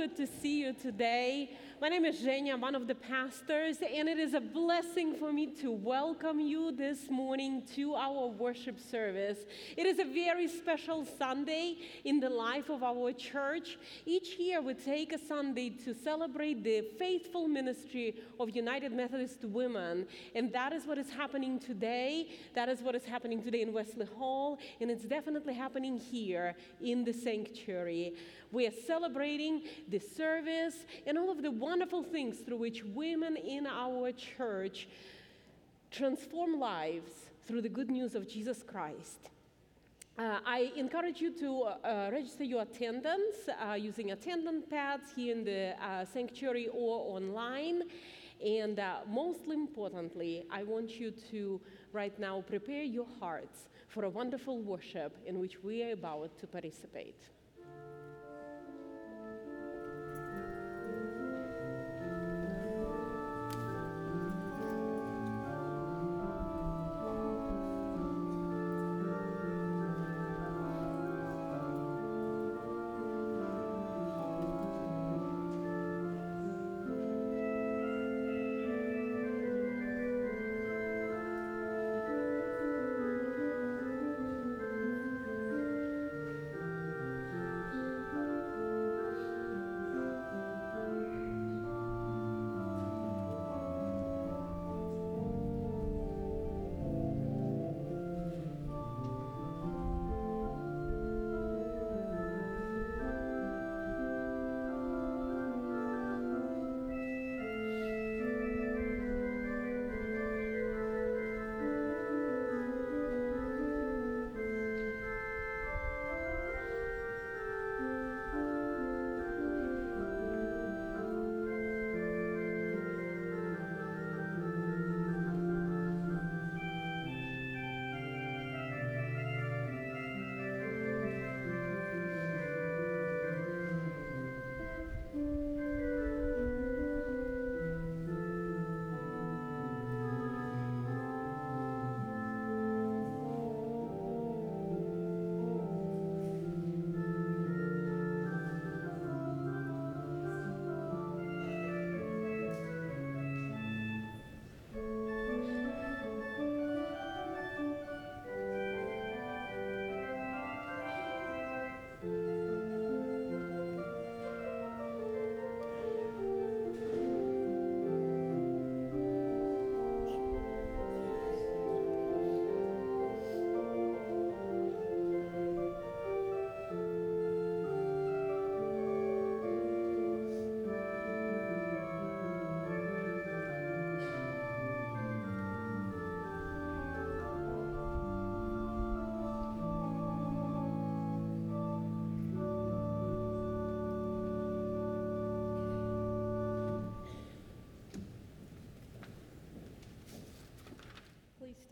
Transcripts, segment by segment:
Good to see you today. My name is Zhenya. I'm one of the pastors, and it is a blessing for me to welcome you this morning to our worship service. It is a very special Sunday in the life of our church. Each year, we take a Sunday to celebrate the faithful ministry of United Methodist Women, and that is what is happening today. That is what is happening today in Wesley Hall, and it's definitely happening here in the sanctuary. We are celebrating the service and all of the wonderful things through which women in our church transform lives through the good news of Jesus Christ. Uh, I encourage you to uh, register your attendance uh, using attendance pads here in the uh, sanctuary or online. And uh, most importantly, I want you to right now prepare your hearts for a wonderful worship in which we are about to participate.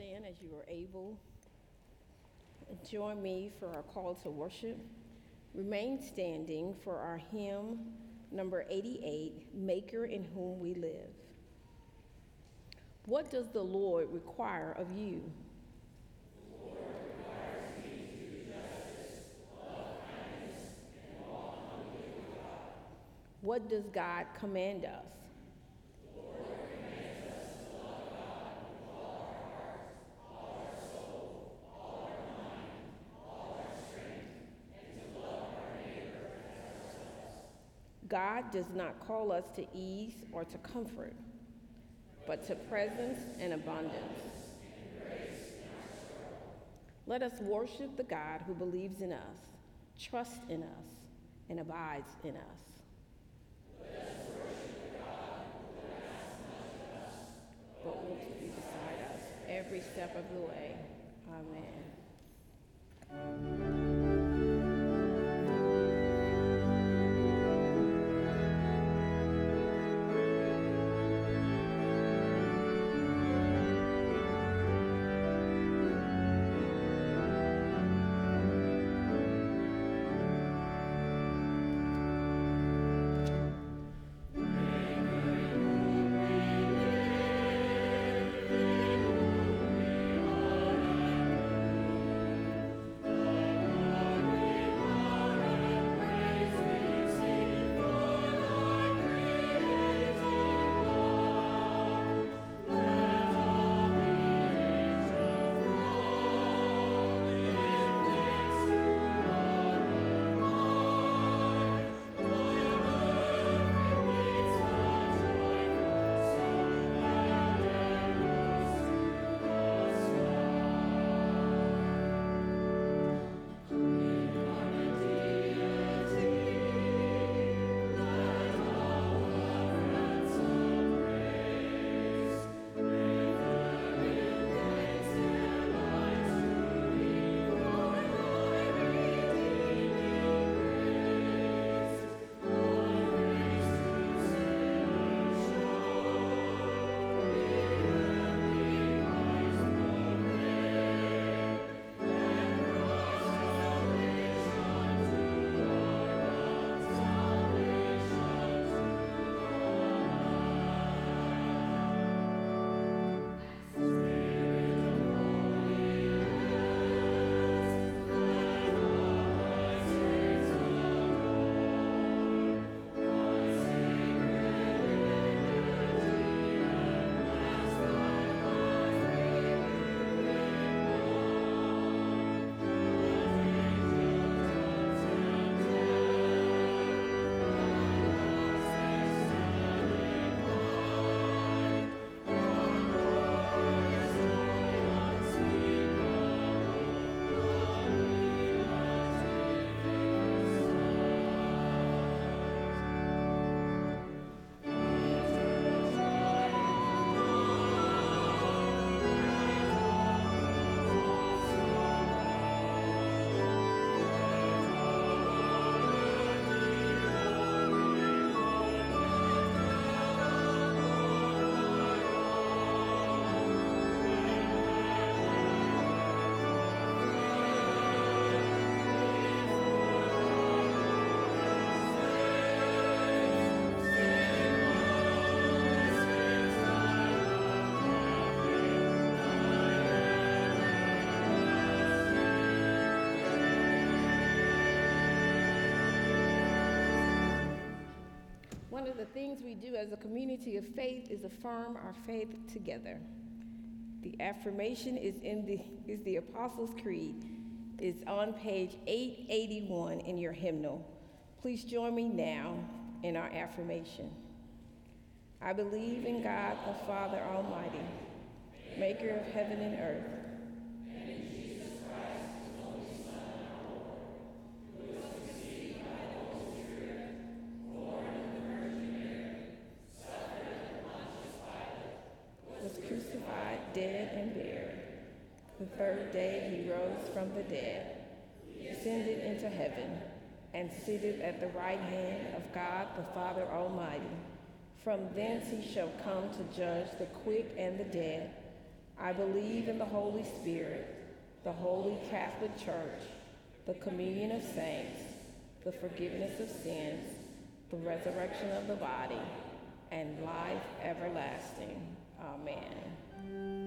Stand as you are able. Join me for our call to worship. Remain standing for our hymn number 88 Maker in Whom We Live. What does the Lord require of you? What does God command us? God does not call us to ease or to comfort, but to presence and abundance. Let us worship the God who believes in us, trusts in us, and abides in us. But will be beside us every step of the way. Amen. One of the things we do as a community of faith is affirm our faith together. The affirmation is in the is the Apostles' Creed. It's on page 881 in your hymnal. Please join me now in our affirmation. I believe in God the Father Almighty, maker of heaven and earth. was crucified, dead, and buried. The third day he rose from the dead, ascended into heaven, and seated at the right hand of God the Father Almighty. From thence he shall come to judge the quick and the dead. I believe in the Holy Spirit, the holy Catholic Church, the communion of saints, the forgiveness of sins, the resurrection of the body, and life everlasting. Amen.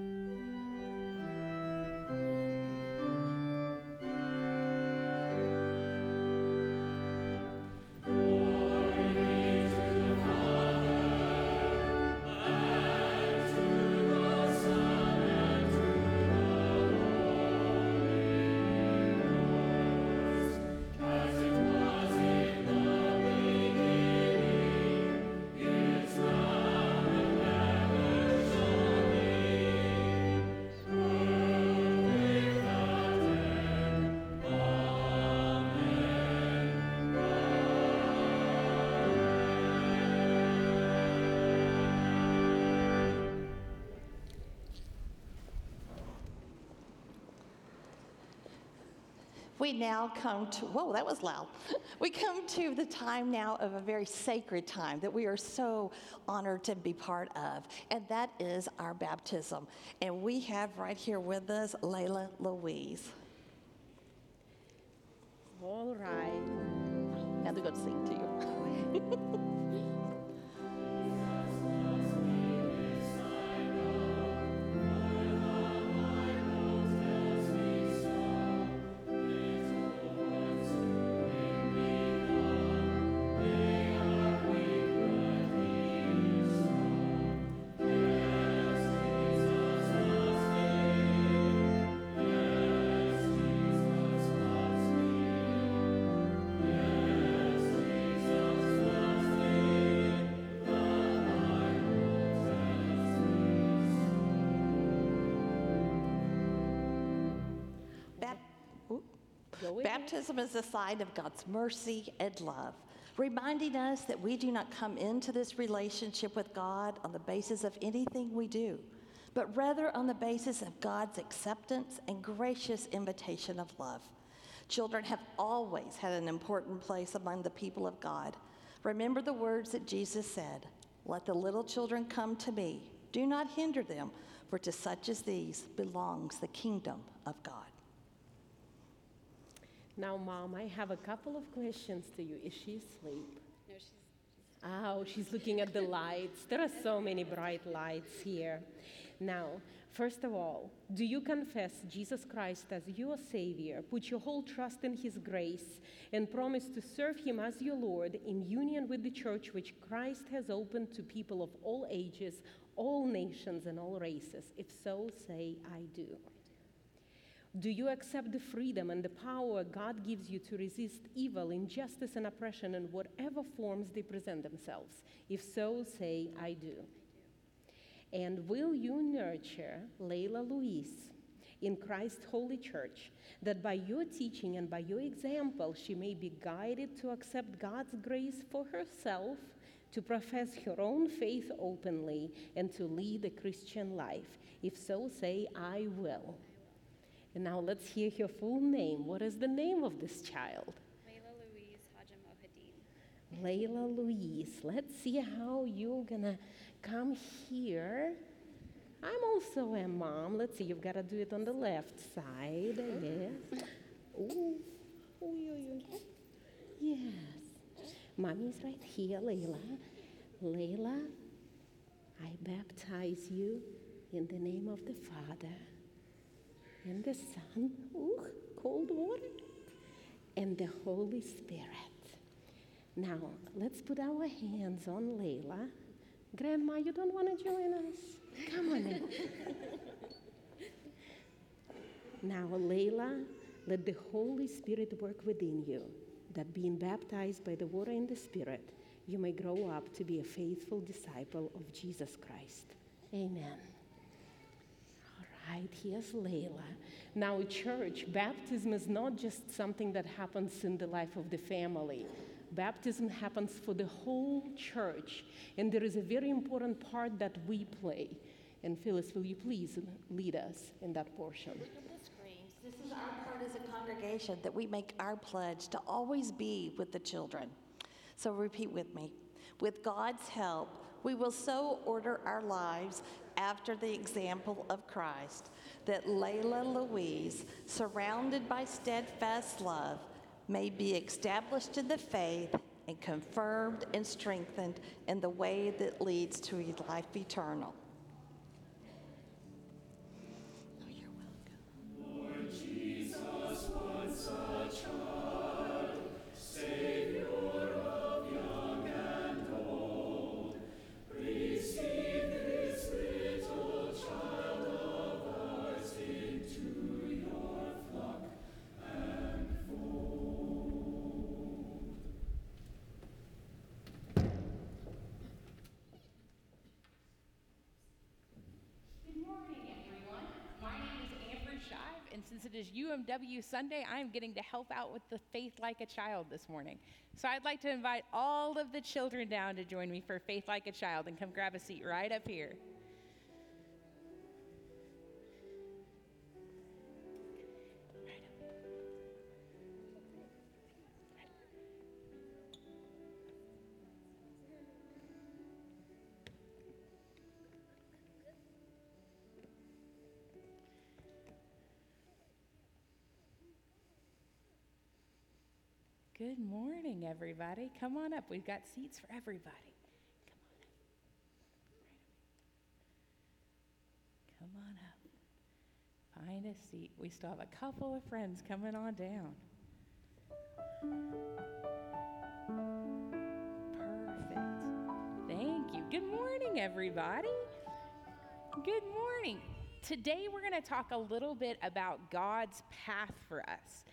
We now come to, whoa, that was loud. We come to the time now of a very sacred time that we are so honored to be part of, and that is our baptism. And we have right here with us Layla Louise. All right. Now they're going to sing to you. Baptism is a sign of God's mercy and love, reminding us that we do not come into this relationship with God on the basis of anything we do, but rather on the basis of God's acceptance and gracious invitation of love. Children have always had an important place among the people of God. Remember the words that Jesus said Let the little children come to me. Do not hinder them, for to such as these belongs the kingdom of God. Now, Mom, I have a couple of questions to you. Is she asleep? No, she's, Oh, she's looking at the lights. There are so many bright lights here. Now, first of all, do you confess Jesus Christ as your Savior, put your whole trust in His grace, and promise to serve Him as your Lord in union with the church which Christ has opened to people of all ages, all nations, and all races? If so, say, I do. Do you accept the freedom and the power God gives you to resist evil, injustice, and oppression in whatever forms they present themselves? If so, say, I do. And will you nurture Layla Louise in Christ's holy church, that by your teaching and by your example, she may be guided to accept God's grace for herself, to profess her own faith openly, and to lead a Christian life? If so, say, I will. And now let's hear her full name. What is the name of this child? Layla Louise Haji Mohideen. Layla Louise. Let's see how you're gonna come here. I'm also a mom. Let's see, you've got to do it on the left side. Yes. Ooh. Ooh, ooh, ooh. Yes. Mommy's right here, Layla. Layla, I baptize you in the name of the Father and the Son. Ooh, cold water. And the Holy Spirit. Now, let's put our hands on Layla. Grandma, you don't want to join us? Come on in. now, Layla, let the Holy Spirit work within you, that being baptized by the water and the Spirit, you may grow up to be a faithful disciple of Jesus Christ. Amen. Right, here's Layla. Now, church, baptism is not just something that happens in the life of the family. Baptism happens for the whole church, and there is a very important part that we play. And Phyllis, will you please lead us in that portion? This is our part as a congregation that we make our pledge to always be with the children. So repeat with me. With God's help, we will so order our lives after the example of Christ that Layla Louise, surrounded by steadfast love, may be established in the faith and confirmed and strengthened in the way that leads to life eternal. UMW Sunday, I'm getting to help out with the Faith Like a Child this morning. So I'd like to invite all of the children down to join me for Faith Like a Child and come grab a seat right up here. Good morning, everybody. Come on up. We've got seats for everybody. Come on up. Come on up. Find a seat. We still have a couple of friends coming on down. Perfect. Thank you. Good morning, everybody. Good morning. Today, we're going to talk a little bit about God's path for us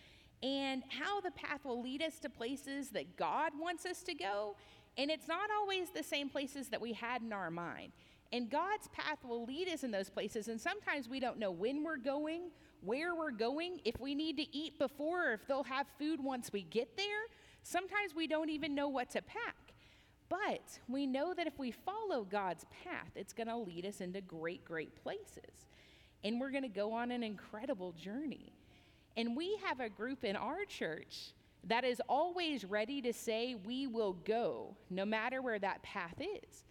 and how the path will lead us to places that God wants us to go. And it's not always the same places that we had in our mind. And God's path will lead us in those places. And sometimes we don't know when we're going, where we're going, if we need to eat before, or if they'll have food once we get there. Sometimes we don't even know what to pack. But we know that if we follow God's path, it's going to lead us into great, great places. And we're going to go on an incredible journey. And we have a group in our church that is always ready to say, We will go, no matter where that path is.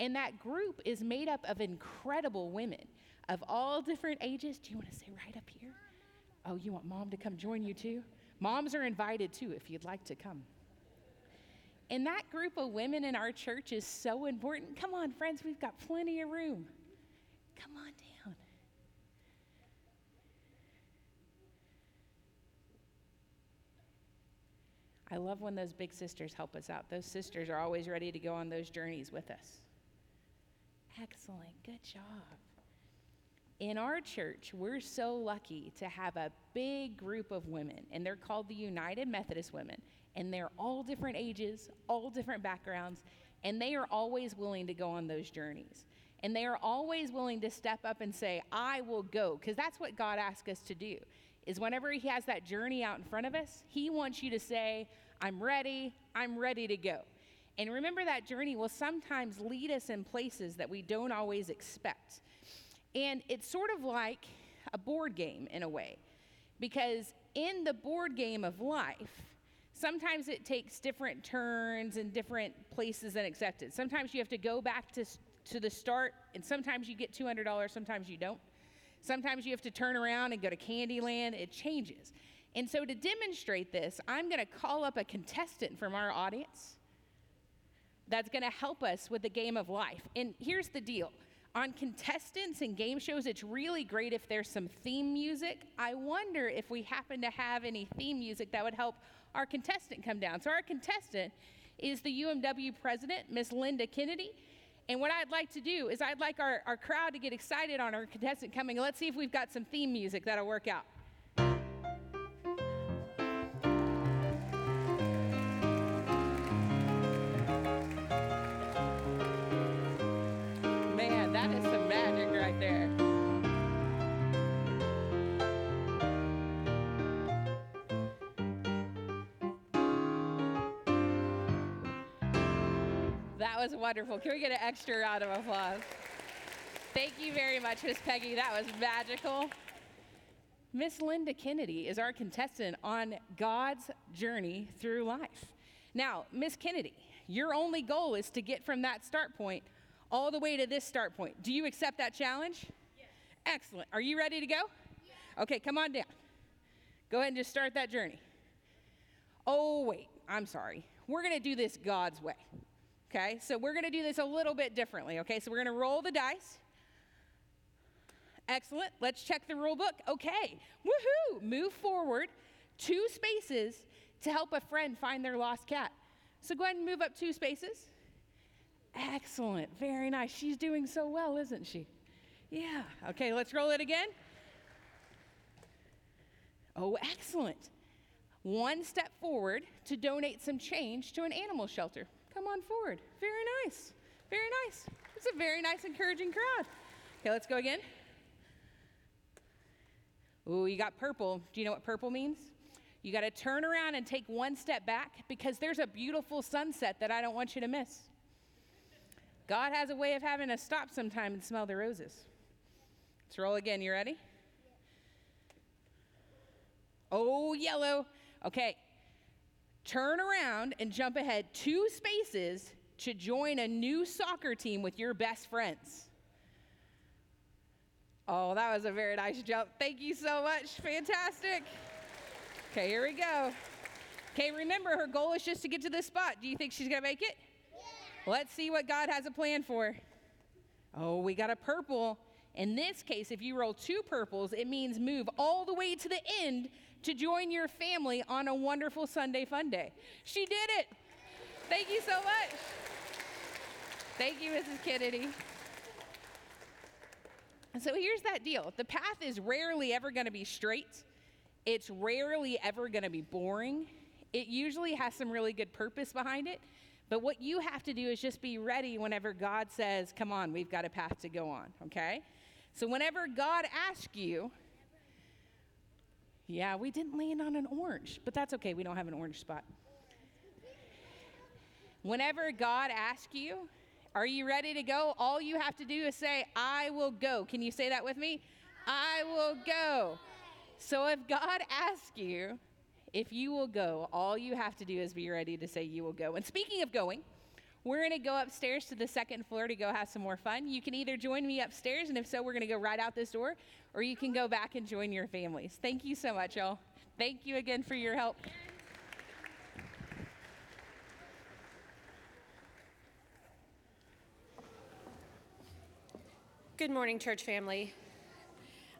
And that group is made up of incredible women of all different ages. Do you want to say right up here? Oh, you want mom to come join you too? Moms are invited too if you'd like to come. And that group of women in our church is so important. Come on, friends, we've got plenty of room. Come on down. I love when those big sisters help us out. Those sisters are always ready to go on those journeys with us. Excellent. Good job. In our church, we're so lucky to have a big group of women, and they're called the United Methodist Women. And they're all different ages, all different backgrounds, and they are always willing to go on those journeys. And they are always willing to step up and say, I will go, because that's what God asks us to do. Is whenever He has that journey out in front of us, He wants you to say, I'm ready, I'm ready to go. And remember, that journey will sometimes lead us in places that we don't always expect. And it's sort of like a board game in a way, because in the board game of life, sometimes it takes different turns and different places than accepted. Sometimes you have to go back to, to the start, and sometimes you get $200, sometimes you don't. Sometimes you have to turn around and go to Candyland. It changes. And so, to demonstrate this, I'm going to call up a contestant from our audience that's going to help us with the game of life. And here's the deal on contestants and game shows, it's really great if there's some theme music. I wonder if we happen to have any theme music that would help our contestant come down. So, our contestant is the UMW president, Miss Linda Kennedy. And what I'd like to do is I'd like our, our crowd to get excited on our contestant coming. Let's see if we've got some theme music that'll work out. Was wonderful. Can we get an extra round of applause? Thank you very much, Miss Peggy. That was magical. Miss Linda Kennedy is our contestant on God's journey through life. Now, Miss Kennedy, your only goal is to get from that start point all the way to this start point. Do you accept that challenge? Yes. Excellent. Are you ready to go? Yes. Okay, come on down. Go ahead and just start that journey. Oh, wait, I'm sorry. We're going to do this God's way. Okay, so we're going to do this a little bit differently. Okay, so we're going to roll the dice. Excellent. Let's check the rule book. Okay, woohoo! Move forward two spaces to help a friend find their lost cat. So go ahead and move up two spaces. Excellent. Very nice. She's doing so well, isn't she? Yeah. Okay, let's roll it again. Oh, excellent. One step forward to donate some change to an animal shelter. Come on forward. Very nice. Very nice. It's a very nice, encouraging crowd. Okay, let's go again. Ooh, you got purple. Do you know what purple means? You got to turn around and take one step back because there's a beautiful sunset that I don't want you to miss. God has a way of having us stop sometime and smell the roses. Let's roll again. You ready? Oh, yellow. Okay, turn around and jump ahead two spaces to join a new soccer team with your best friends. Oh, that was a very nice jump. Thank you so much. Fantastic. Okay, here we go. Okay, remember her goal is just to get to this spot. Do you think she's going to make it? Yeah. Let's see what God has a plan for. Oh, we got a purple. In this case, if you roll two purples, it means move all the way to the end to join your family on a wonderful Sunday fun day. She did it. Thank you so much. Thank you, Mrs. Kennedy. So here's that deal the path is rarely ever going to be straight, it's rarely ever going to be boring. It usually has some really good purpose behind it. But what you have to do is just be ready whenever God says, Come on, we've got a path to go on, okay? So whenever God asks you, yeah, we didn't land on an orange, but that's okay. We don't have an orange spot. Whenever God asks you, are you ready to go? All you have to do is say, I will go. Can you say that with me? I will go. So if God asks you if you will go, all you have to do is be ready to say you will go. And speaking of going, we're going to go upstairs to the second floor to go have some more fun. You can either join me upstairs, and if so, we're going to go right out this door, or you can go back and join your families. Thank you so much, y'all. Thank you again for your help. Good morning, church family.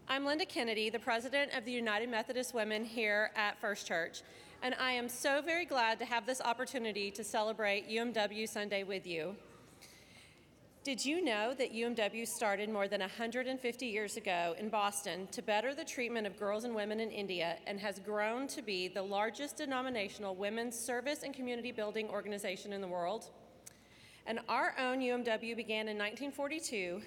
I'm Linda Kennedy, the president of the United Methodist Women here at First Church, and I am so very glad to have this opportunity to celebrate UMW Sunday with you. Did you know that UMW started more than 150 years ago in Boston to better the treatment of girls and women in India and has grown to be the largest denominational women's service and community building organization in the world? And our own UMW began in 1942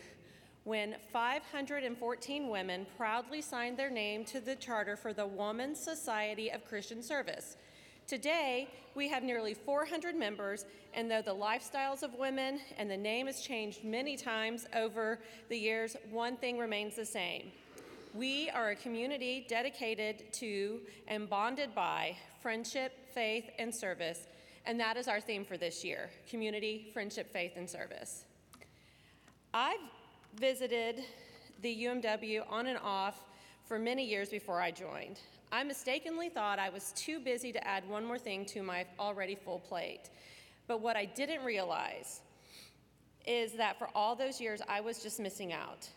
when 514 women proudly signed their name to the charter for the Women's Society of Christian Service. Today, we have nearly 400 members, and though the lifestyles of women and the name has changed many times over the years, one thing remains the same. We are a community dedicated to and bonded by friendship, faith, and service, and that is our theme for this year community, friendship, faith, and service. I've visited the UMW on and off for many years before I joined. I mistakenly thought I was too busy to add one more thing to my already full plate. But what I didn't realize is that for all those years, I was just missing out.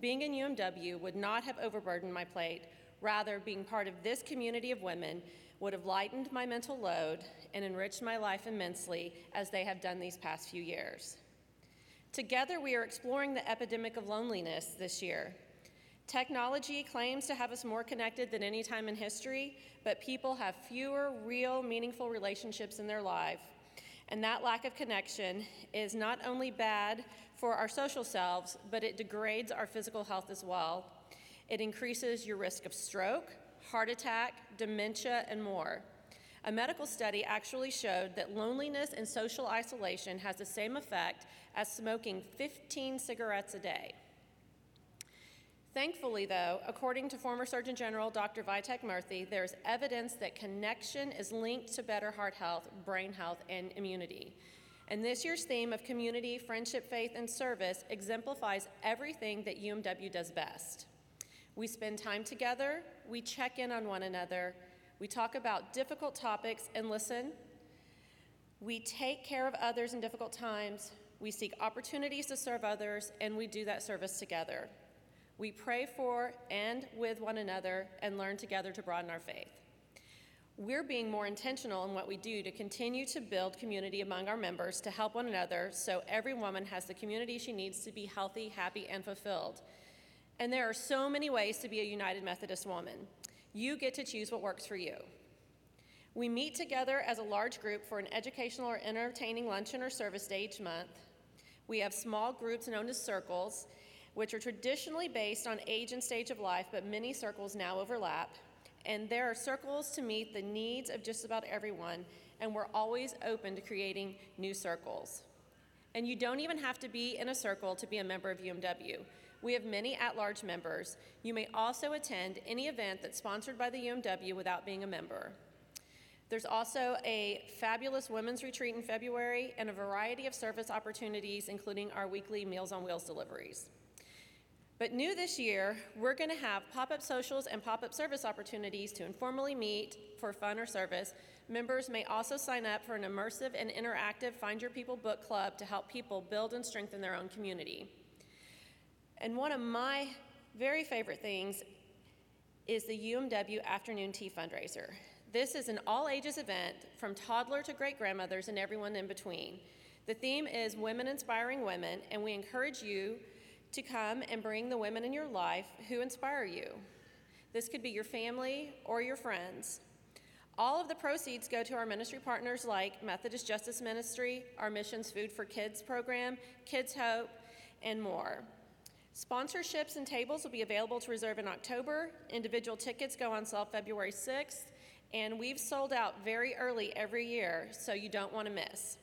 Being in UMW would not have overburdened my plate. Rather, being part of this community of women would have lightened my mental load and enriched my life immensely as they have done these past few years. Together, we are exploring the epidemic of loneliness this year. Technology claims to have us more connected than any time in history, but people have fewer real, meaningful relationships in their life. And that lack of connection is not only bad for our social selves, but it degrades our physical health as well. It increases your risk of stroke, heart attack, dementia, and more. A medical study actually showed that loneliness and social isolation has the same effect as smoking 15 cigarettes a day. Thankfully, though, according to former Surgeon General Dr. Vivek Murthy, there's evidence that connection is linked to better heart health, brain health, and immunity. And this year's theme of community, friendship, faith, and service exemplifies everything that UMW does best. We spend time together, we check in on one another, we talk about difficult topics and listen. We take care of others in difficult times, we seek opportunities to serve others, and we do that service together. We pray for and with one another and learn together to broaden our faith. We're being more intentional in what we do to continue to build community among our members to help one another so every woman has the community she needs to be healthy, happy, and fulfilled. And there are so many ways to be a United Methodist woman. You get to choose what works for you. We meet together as a large group for an educational or entertaining luncheon or service day each month. We have small groups known as circles, which are traditionally based on age and stage of life, but many circles now overlap. And there are circles to meet the needs of just about everyone, and we're always open to creating new circles. And you don't even have to be in a circle to be a member of UMW. We have many at large members. You may also attend any event that's sponsored by the UMW without being a member. There's also a fabulous women's retreat in February and a variety of service opportunities, including our weekly Meals on Wheels deliveries. But new this year, we're going to have pop up socials and pop up service opportunities to informally meet for fun or service. Members may also sign up for an immersive and interactive Find Your People book club to help people build and strengthen their own community. And one of my very favorite things is the UMW Afternoon Tea Fundraiser. This is an all ages event from toddler to great grandmothers and everyone in between. The theme is Women Inspiring Women, and we encourage you to come and bring the women in your life who inspire you. This could be your family or your friends. All of the proceeds go to our ministry partners like Methodist Justice Ministry, our Missions Food for Kids program, Kids Hope, and more. Sponsorships and tables will be available to reserve in October. Individual tickets go on sale February 6th, and we've sold out very early every year, so you don't want to miss.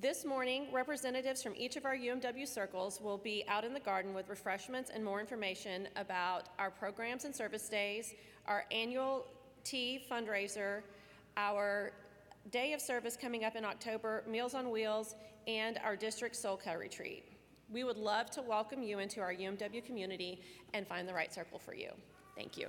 This morning, representatives from each of our UMW circles will be out in the garden with refreshments and more information about our programs and service days, our annual tea fundraiser, our day of service coming up in October, Meals on Wheels, and our district soul care retreat. We would love to welcome you into our UMW community and find the right circle for you. Thank you.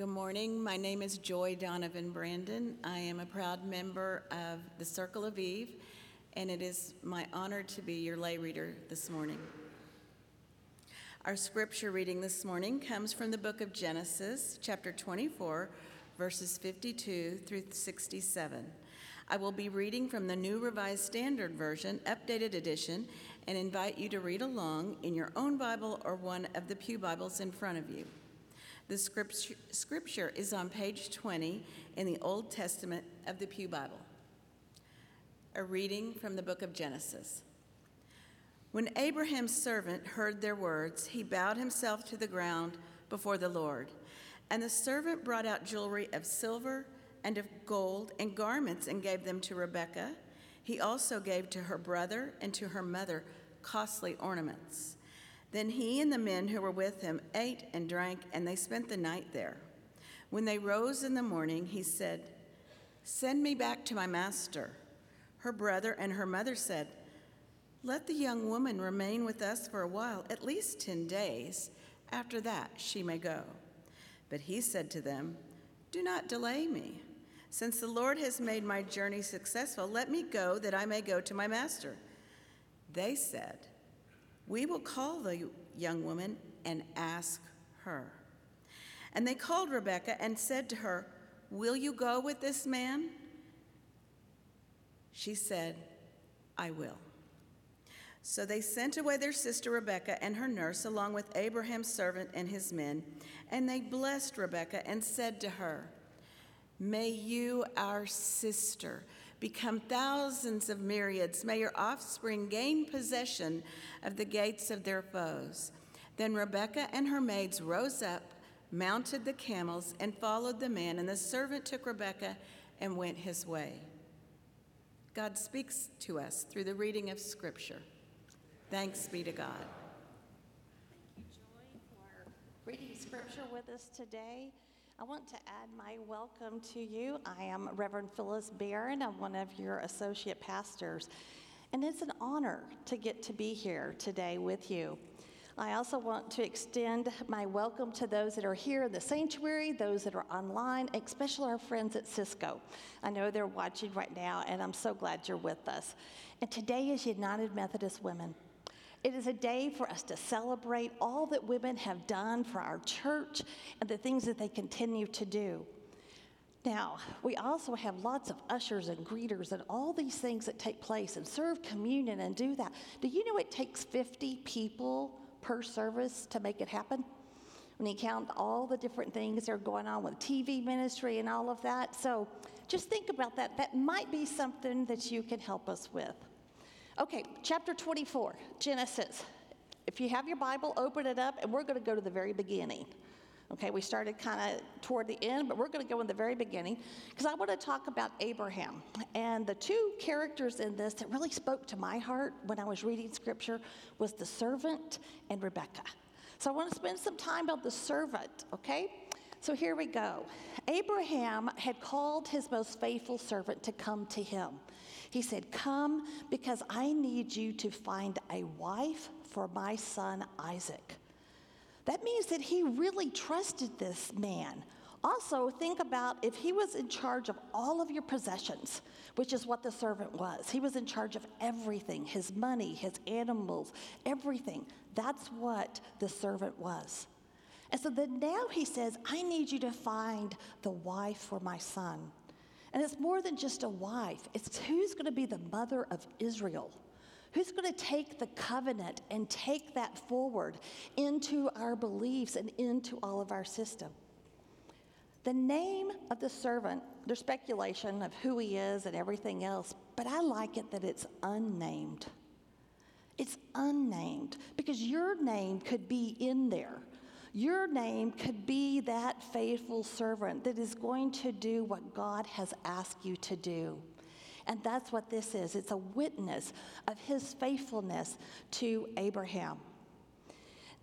Good morning. My name is Joy Donovan Brandon. I am a proud member of the Circle of Eve, and it is my honor to be your lay reader this morning. Our scripture reading this morning comes from the book of Genesis, chapter 24, verses 52 through 67. I will be reading from the New Revised Standard Version, updated edition, and invite you to read along in your own Bible or one of the Pew Bibles in front of you. The scripture scripture is on page 20 in the Old Testament of the Pew Bible. A reading from the book of Genesis. When Abraham's servant heard their words, he bowed himself to the ground before the Lord. And the servant brought out jewelry of silver and of gold and garments and gave them to Rebekah. He also gave to her brother and to her mother costly ornaments. Then he and the men who were with him ate and drank, and they spent the night there. When they rose in the morning, he said, Send me back to my master. Her brother and her mother said, Let the young woman remain with us for a while, at least 10 days. After that, she may go. But he said to them, Do not delay me. Since the Lord has made my journey successful, let me go that I may go to my master. They said, We will call the young woman and ask her. And they called Rebekah and said to her, Will you go with this man? She said, I will. So they sent away their sister Rebekah and her nurse, along with Abraham's servant and his men, and they blessed Rebekah and said to her, May you, our sister, become thousands of myriads. May your offspring gain possession of the gates of their foes. Then Rebekah and her maids rose up, mounted the camels, and followed the man, and the servant took Rebekah and went his way. God speaks to us through the reading of Scripture. Thanks be to God. Thank you, Joy, for reading Scripture with us today. I want to add my welcome to you. I am Reverend Phyllis Barron. I'm one of your associate pastors. And it's an honor to get to be here today with you. I also want to extend my welcome to those that are here in the sanctuary, those that are online, especially our friends at Cisco. I know they're watching right now, and I'm so glad you're with us. And today is United Methodist Women. It is a day for us to celebrate all that women have done for our church and the things that they continue to do. Now, we also have lots of ushers and greeters and all these things that take place and serve communion and do that. Do you know it takes 50 people per service to make it happen? When you count all the different things that are going on with TV ministry and all of that. So just think about that. That might be something that you can help us with. Okay, chapter 24, Genesis. If you have your Bible, open it up, and we're going to go to the very beginning. Okay, we started kind of toward the end, but we're going to go in the very beginning because I want to talk about Abraham. And the two characters in this that really spoke to my heart when I was reading scripture was the servant and Rebecca. So I want to spend some time on the servant, okay? So here we go. Abraham had called his most faithful servant to come to him. He said, Come because I need you to find a wife for my son Isaac. That means that he really trusted this man. Also, think about if he was in charge of all of your possessions, which is what the servant was. He was in charge of everything his money, his animals, everything. That's what the servant was. And so then now he says, I need you to find the wife for my son. And it's more than just a wife, it's who's going to be the mother of Israel. Who's going to take the covenant and take that forward into our beliefs and into all of our system? The name of the servant, there's speculation of who he is and everything else, but I like it that it's unnamed. It's unnamed because your name could be in there. Your name could be that faithful servant that is going to do what God has asked you to do. And that's what this is it's a witness of his faithfulness to Abraham.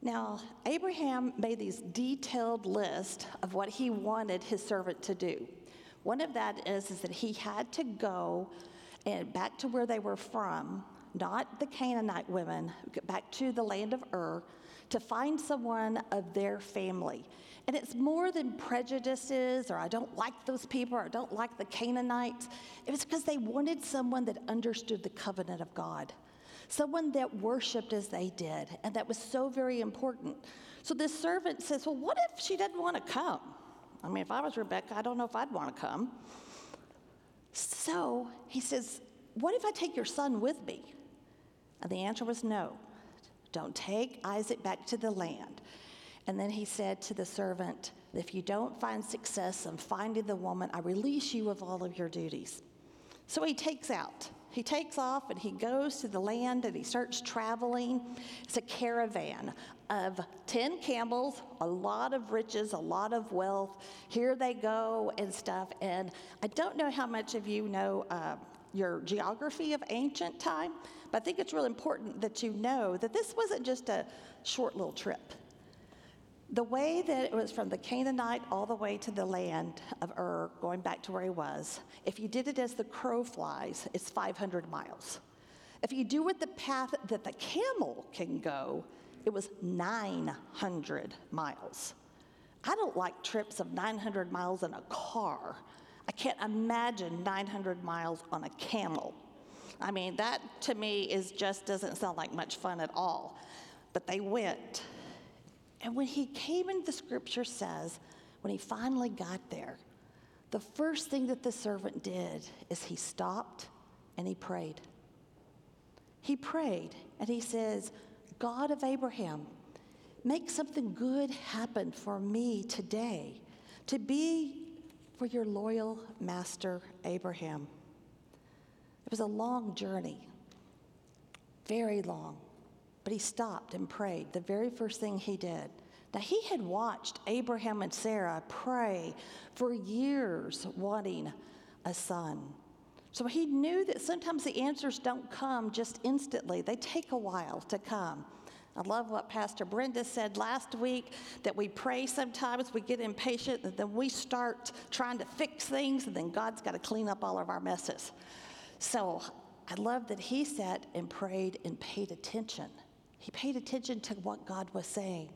Now, Abraham made these detailed list of what he wanted his servant to do. One of that is, is that he had to go and back to where they were from, not the Canaanite women, back to the land of Ur to find someone of their family. And it's more than prejudices or I don't like those people or I don't like the Canaanites. It was because they wanted someone that understood the covenant of God, someone that worshiped as they did. And that was so very important. So this servant says, Well, what if she doesn't want to come? I mean, if I was Rebecca, I don't know if I'd want to come. So he says, What if I take your son with me? And the answer was no. Don't take Isaac back to the land. And then he said to the servant, If you don't find success in finding the woman, I release you of all of your duties. So he takes out. He takes off and he goes to the land and he starts traveling. It's a caravan of 10 camels, a lot of riches, a lot of wealth. Here they go and stuff. And I don't know how much of you know uh, your geography of ancient time, but I think it's really important that you know that this wasn't just a short little trip. The way that it was from the Canaanite all the way to the land of Ur, going back to where he was, if you did it as the crow flies, it's 500 miles. If you do it the path that the camel can go, it was 900 miles. I don't like trips of 900 miles in a car. I can't imagine 900 miles on a camel. I mean, that to me is just doesn't sound like much fun at all. But they went. And when he came in, the scripture says, when he finally got there, the first thing that the servant did is he stopped and he prayed. He prayed and he says, God of Abraham, make something good happen for me today to be for your loyal master, Abraham. It was a long journey, very long. But he stopped and prayed, the very first thing he did. Now, he had watched Abraham and Sarah pray for years, wanting a son. So he knew that sometimes the answers don't come just instantly, they take a while to come. I love what Pastor Brenda said last week that we pray sometimes, we get impatient, and then we start trying to fix things, and then God's got to clean up all of our messes. So I love that he sat and prayed and paid attention. He paid attention to what God was saying.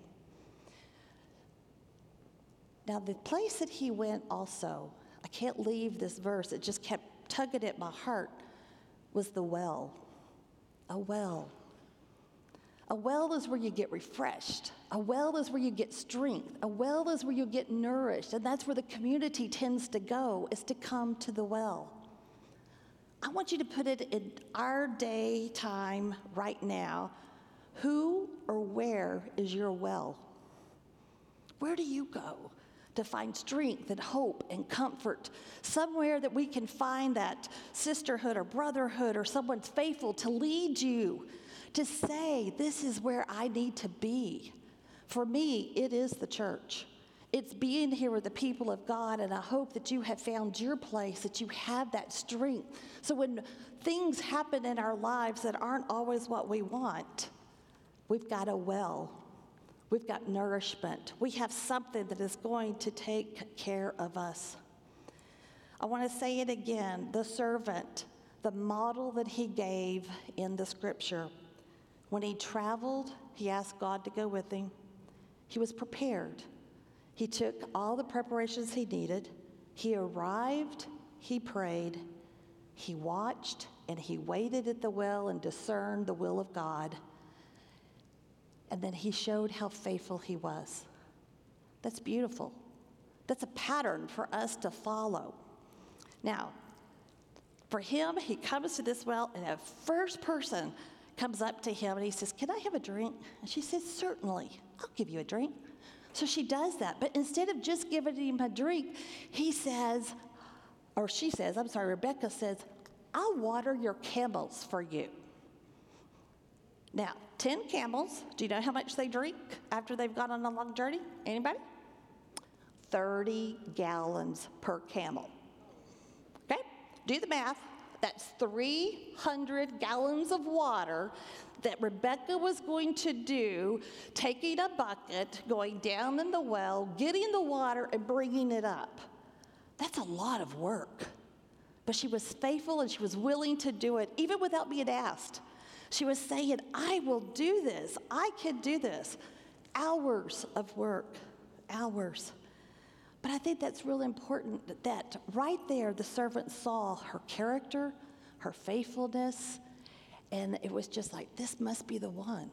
Now, the place that he went also, I can't leave this verse, it just kept tugging at my heart, was the well. A well. A well is where you get refreshed. A well is where you get strength. A well is where you get nourished. And that's where the community tends to go, is to come to the well. I want you to put it in our day time right now. Who or where is your well? Where do you go to find strength and hope and comfort? Somewhere that we can find that sisterhood or brotherhood or someone's faithful to lead you to say, This is where I need to be. For me, it is the church. It's being here with the people of God, and I hope that you have found your place, that you have that strength. So when things happen in our lives that aren't always what we want, we've got a well, we've got nourishment, we have something that is going to take care of us. I want to say it again the servant, the model that he gave in the scripture. When he traveled, he asked God to go with him. He was prepared. He took all the preparations he needed. He arrived, he prayed, he watched, and he waited at the well and discerned the will of God. And then he showed how faithful he was. That's beautiful. That's a pattern for us to follow. Now, for him, he comes to this well, and a first person comes up to him and he says, Can I have a drink? And she says, Certainly, I'll give you a drink. So she does that. But instead of just giving him a drink, he says, or she says, I'm sorry, Rebecca says, I'll water your camels for you. Now, 10 camels, do you know how much they drink after they've gone on a long journey? Anybody? 30 gallons per camel. Okay? Do the math. That's 300 gallons of water that Rebecca was going to do, taking a bucket, going down in the well, getting the water, and bringing it up. That's a lot of work. But she was faithful and she was willing to do it, even without being asked. She was saying, I will do this. I can do this. Hours of work, hours. But I think that's really important that right there the servant saw her character, her faithfulness, and it was just like, this must be the one.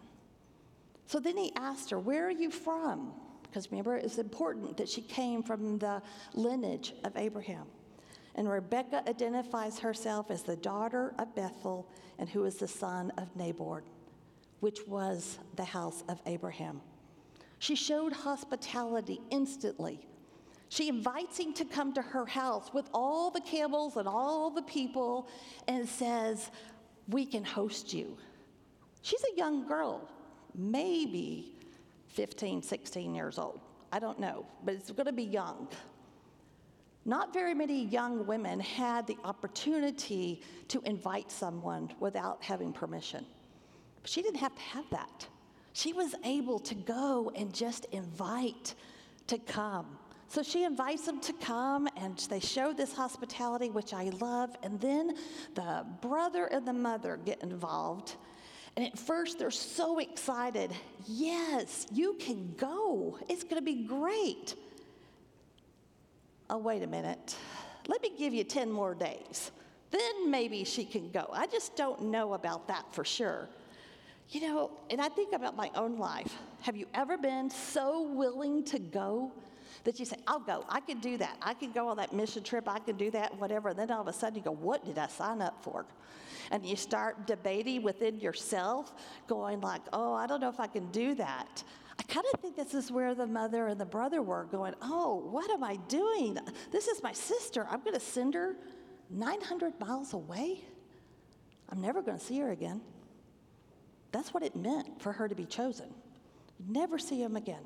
So then he asked her, Where are you from? Because remember, it's important that she came from the lineage of Abraham. And Rebecca identifies herself as the daughter of Bethuel and who is the son of Nahor, which was the house of Abraham. She showed hospitality instantly. She invites him to come to her house with all the camels and all the people and says, We can host you. She's a young girl, maybe 15, 16 years old. I don't know, but it's going to be young. Not very many young women had the opportunity to invite someone without having permission. But she didn't have to have that. She was able to go and just invite to come. So she invites them to come and they show this hospitality, which I love. And then the brother and the mother get involved. And at first, they're so excited. Yes, you can go. It's going to be great. Oh, wait a minute. Let me give you 10 more days. Then maybe she can go. I just don't know about that for sure. You know, and I think about my own life. Have you ever been so willing to go that you say, I'll go, I can do that, I can go on that mission trip, I can do that, whatever. And then all of a sudden you go, What did I sign up for? And you start debating within yourself, going like, Oh, I don't know if I can do that. I kind of think this is where the mother and the brother were going, Oh, what am I doing? This is my sister. I'm going to send her 900 miles away. I'm never going to see her again. That's what it meant for her to be chosen. Never see him again.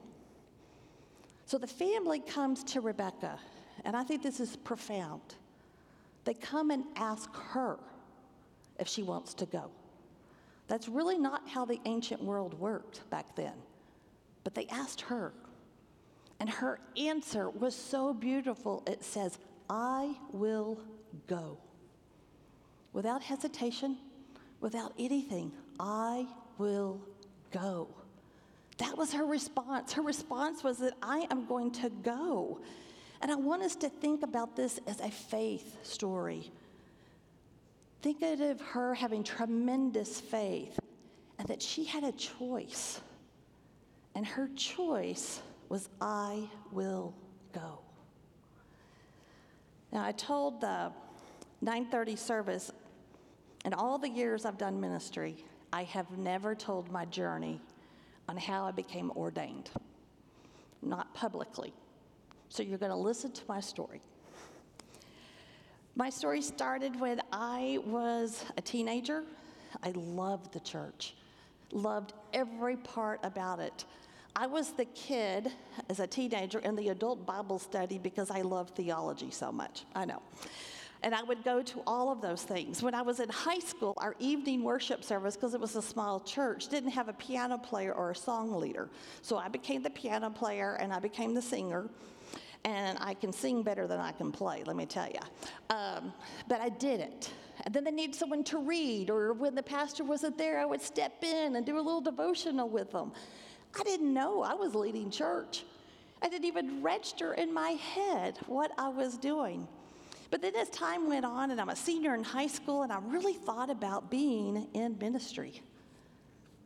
So the family comes to Rebecca, and I think this is profound. They come and ask her if she wants to go. That's really not how the ancient world worked back then. But they asked her. And her answer was so beautiful. It says, I will go. Without hesitation, without anything, I will go. That was her response. Her response was that I am going to go. And I want us to think about this as a faith story. Think of her having tremendous faith and that she had a choice. And her choice was, I will go. Now, I told the 930 service, in all the years I've done ministry, I have never told my journey on how I became ordained, not publicly. So you're going to listen to my story. My story started when I was a teenager. I loved the church, loved every part about it. I was the kid as a teenager in the adult Bible study because I loved theology so much. I know. And I would go to all of those things. When I was in high school, our evening worship service, because it was a small church, didn't have a piano player or a song leader. So I became the piano player and I became the singer. And I can sing better than I can play, let me tell you. Um, but I did it. And then they needed someone to read, or when the pastor wasn't there, I would step in and do a little devotional with them. I didn't know I was leading church. I didn't even register in my head what I was doing. But then as time went on, and I'm a senior in high school, and I really thought about being in ministry.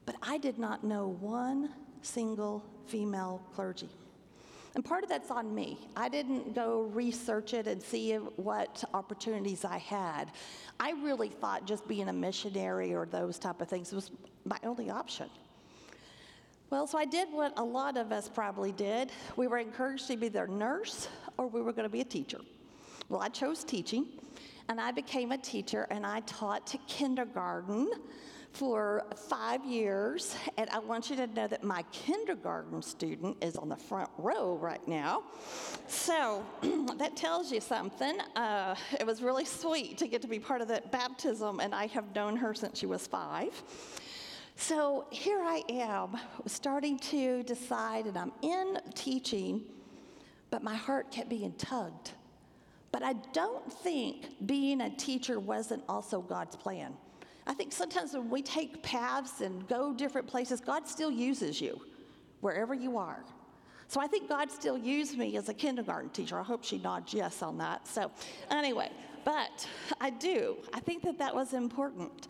But I did not know one single female clergy. And part of that's on me. I didn't go research it and see what opportunities I had. I really thought just being a missionary or those type of things was my only option. Well, so I did what a lot of us probably did. We were encouraged to be their nurse or we were going to be a teacher. Well, I chose teaching, and I became a teacher, and I taught to kindergarten for five years. And I want you to know that my kindergarten student is on the front row right now. So that tells you something. Uh, it was really sweet to get to be part of that baptism, and I have known her since she was five. So here I am, starting to decide, and I'm in teaching, but my heart kept being tugged but I don't think being a teacher wasn't also God's plan. I think sometimes when we take paths and go different places, God still uses you wherever you are. So I think God still used me as a kindergarten teacher. I hope she nods yes on that. So, anyway, but I do. I think that that was important.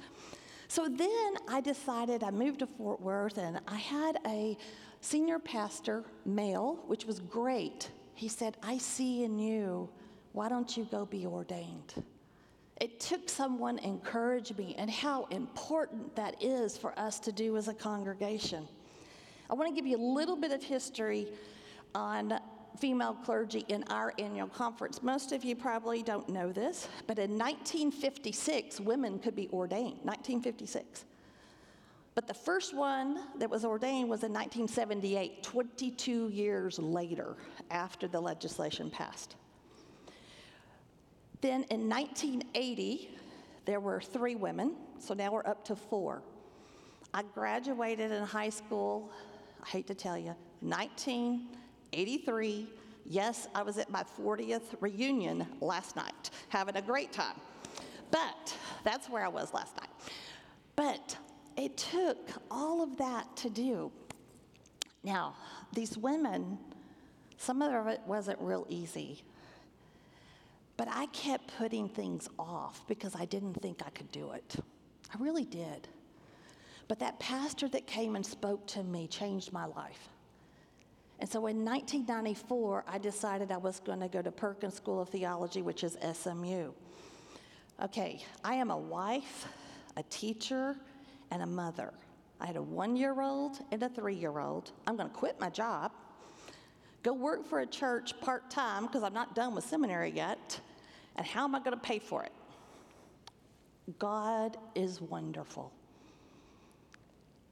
So then I decided I moved to Fort Worth and I had a senior pastor, male, which was great. He said, I see in you, why don't you go be ordained? It took someone encourage me and how important that is for us to do as a congregation. I want to give you a little bit of history on female clergy in our annual conference. Most of you probably don't know this, but in 1956, women could be ordained. 1956. But the first one that was ordained was in 1978, 22 years later after the legislation passed. Then in 1980, there were three women, so now we're up to four. I graduated in high school, I hate to tell you, 1983. Yes, I was at my 40th reunion last night, having a great time. But that's where I was last night. But it took all of that to do. Now, these women, some of it wasn't real easy. But I kept putting things off because I didn't think I could do it. I really did. But that pastor that came and spoke to me changed my life. And so in 1994, I decided I was going to go to Perkins School of Theology, which is SMU. Okay, I am a wife, a teacher, and a mother. I had a one year old and a three year old. I'm going to quit my job, go work for a church part time because I'm not done with seminary yet. And how am I going to pay for it? God is wonderful.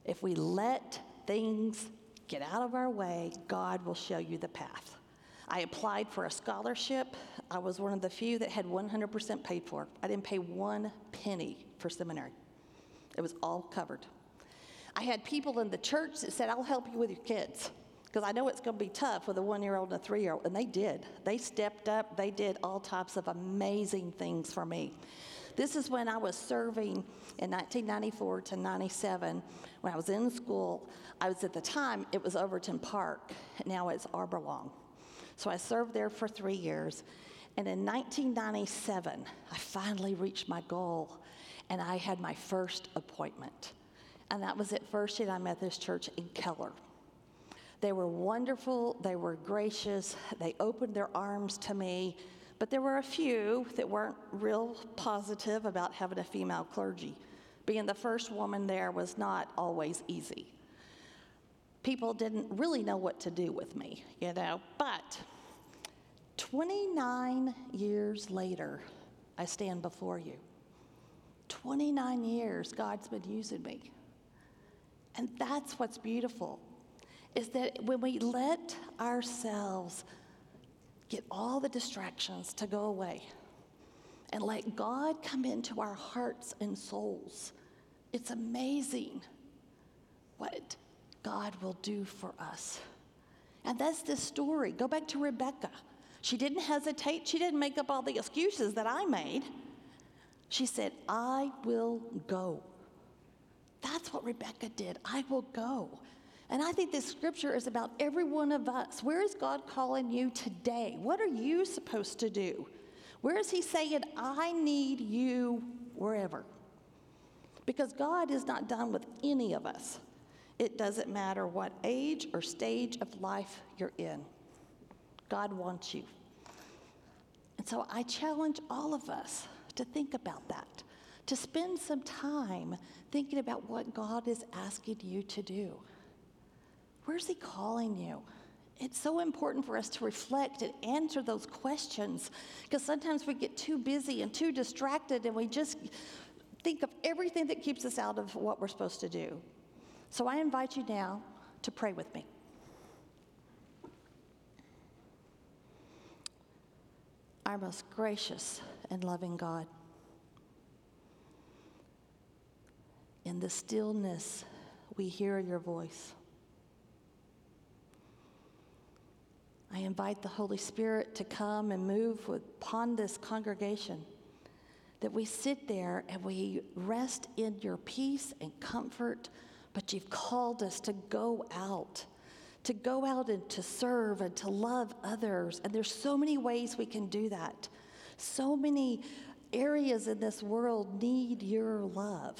If we let things get out of our way, God will show you the path. I applied for a scholarship. I was one of the few that had 100% paid for. I didn't pay one penny for seminary. It was all covered. I had people in the church that said, I'll help you with your kids because I know it's going to be tough with a one year old and a three year old. And they did. They stepped up, they did all types of amazing things for me. This is when I was serving in 1994 to 97. When I was in school, I was at the time, it was Overton Park. Now it's Arborlawn. So I served there for three years. And in 1997, I finally reached my goal and I had my first appointment. And that was at First United Methodist Church in Keller. They were wonderful, they were gracious, they opened their arms to me, but there were a few that weren't real positive about having a female clergy. Being the first woman there was not always easy. People didn't really know what to do with me, you know, but 29 years later, I stand before you. 29 years, God's been using me. And that's what's beautiful, is that when we let ourselves get all the distractions to go away and let God come into our hearts and souls, it's amazing what God will do for us. And that's this story. Go back to Rebecca. She didn't hesitate, she didn't make up all the excuses that I made. She said, I will go. That's what Rebecca did. I will go. And I think this scripture is about every one of us. Where is God calling you today? What are you supposed to do? Where is He saying, I need you wherever? Because God is not done with any of us. It doesn't matter what age or stage of life you're in, God wants you. And so I challenge all of us to think about that, to spend some time thinking about what God is asking you to do. Where's He calling you? It's so important for us to reflect and answer those questions because sometimes we get too busy and too distracted and we just think of everything that keeps us out of what we're supposed to do. So I invite you now to pray with me. Our most gracious and loving God. In the stillness, we hear your voice. I invite the Holy Spirit to come and move upon this congregation, that we sit there and we rest in your peace and comfort, but you've called us to go out, to go out and to serve and to love others. And there's so many ways we can do that. So many areas in this world need your love.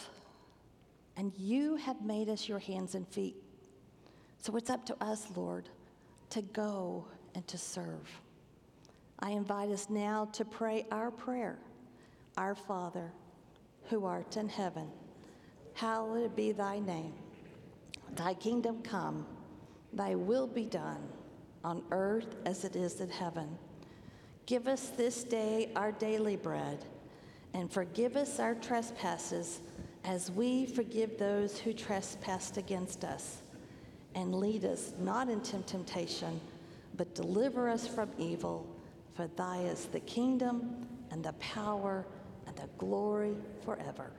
And you have made us your hands and feet. So it's up to us, Lord, to go and to serve. I invite us now to pray our prayer Our Father, who art in heaven, hallowed be thy name. Thy kingdom come, thy will be done, on earth as it is in heaven. Give us this day our daily bread, and forgive us our trespasses as we forgive those who trespass against us. And lead us not into temptation, but deliver us from evil. For thy is the kingdom and the power and the glory forever.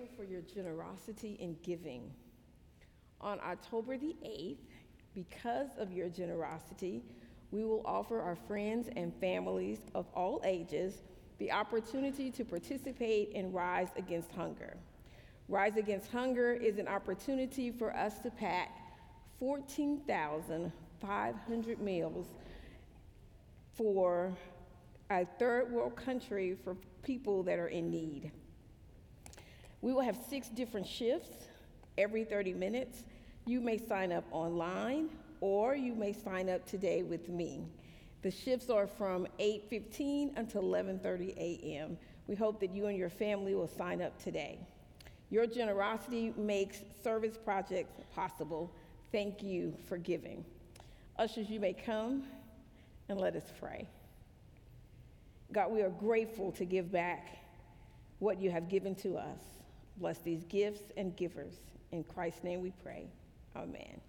Grateful for your generosity in giving. On October the 8th, because of your generosity, we will offer our friends and families of all ages the opportunity to participate in Rise Against Hunger. Rise Against Hunger is an opportunity for us to pack 14,500 meals for a third world country for people that are in need. We will have six different shifts every 30 minutes. You may sign up online or you may sign up today with me. The shifts are from 8:15 until 11:30 a.m. We hope that you and your family will sign up today. Your generosity makes service projects possible. Thank you for giving. Ushers, you may come and let us pray. God, we are grateful to give back what you have given to us. Bless these gifts and givers. In Christ's name we pray. Amen.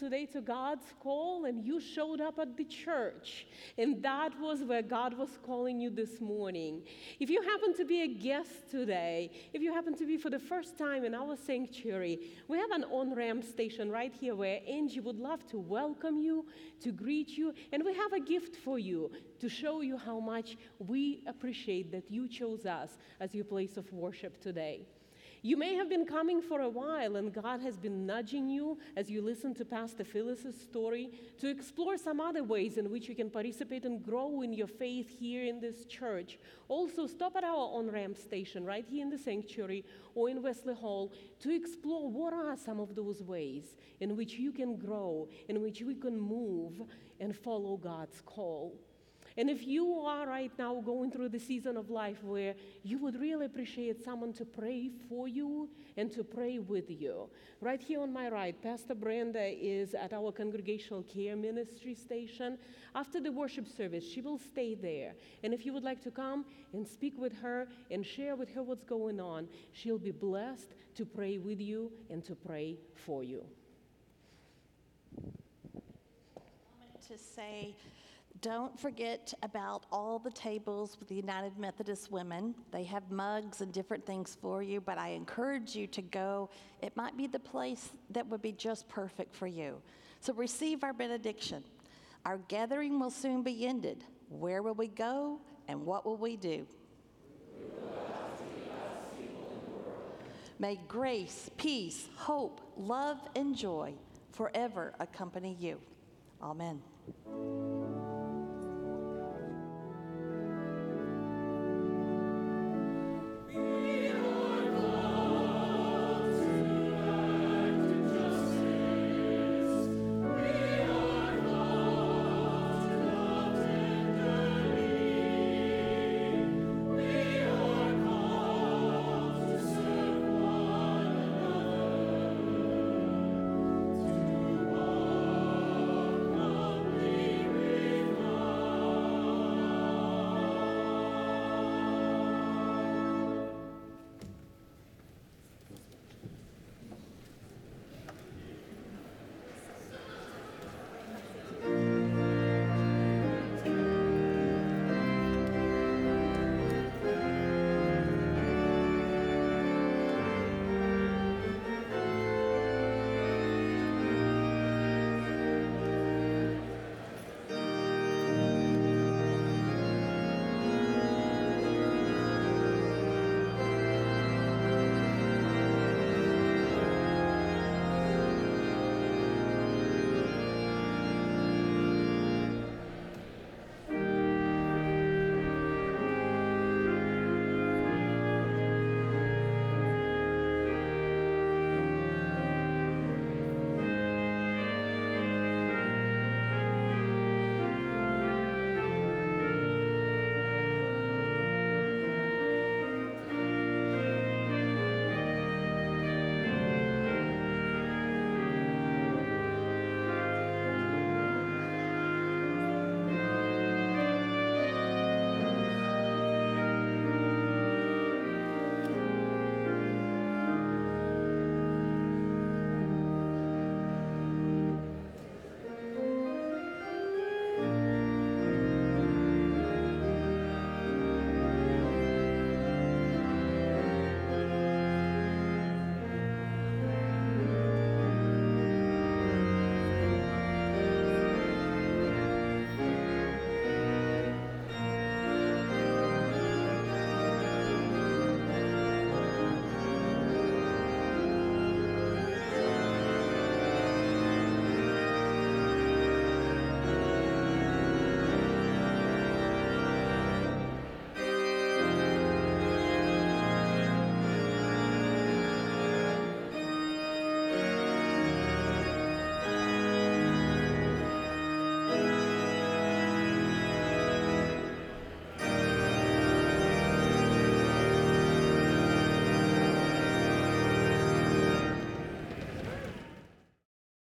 Today to God's call and you showed up at the church, and that was where God was calling you this morning. If you happen to be a guest today, if you happen to be for the first time in our sanctuary, we have an on ramp station right here where Angie would love to welcome you, to greet you, and we have a gift for you to show you how much we appreciate that you chose us as your place of worship today. You may have been coming for a while, and God has been nudging you as you listen to Pastor Phyllis's story to explore some other ways in which you can participate and grow in your faith here in this church. Also, stop at our on ramp station right here in the sanctuary or in Wesley Hall to explore what are some of those ways in which you can grow, in which we can move and follow God's call. And if you are right now going through the season of life where you would really appreciate someone to pray for you and to pray with you, right here on my right, Pastor Brenda is at our congregational care ministry station. After the worship service, she will stay there. And if you would like to come and speak with her and share with her what's going on, she'll be blessed to pray with you and to pray for you. To say, don't forget about all the tables with the United Methodist Women. They have mugs and different things for you, but I encourage you to go. It might be the place that would be just perfect for you. So receive our benediction. Our gathering will soon be ended. Where will we go and what will we do? May grace, peace, hope, love, and joy forever accompany you. Amen.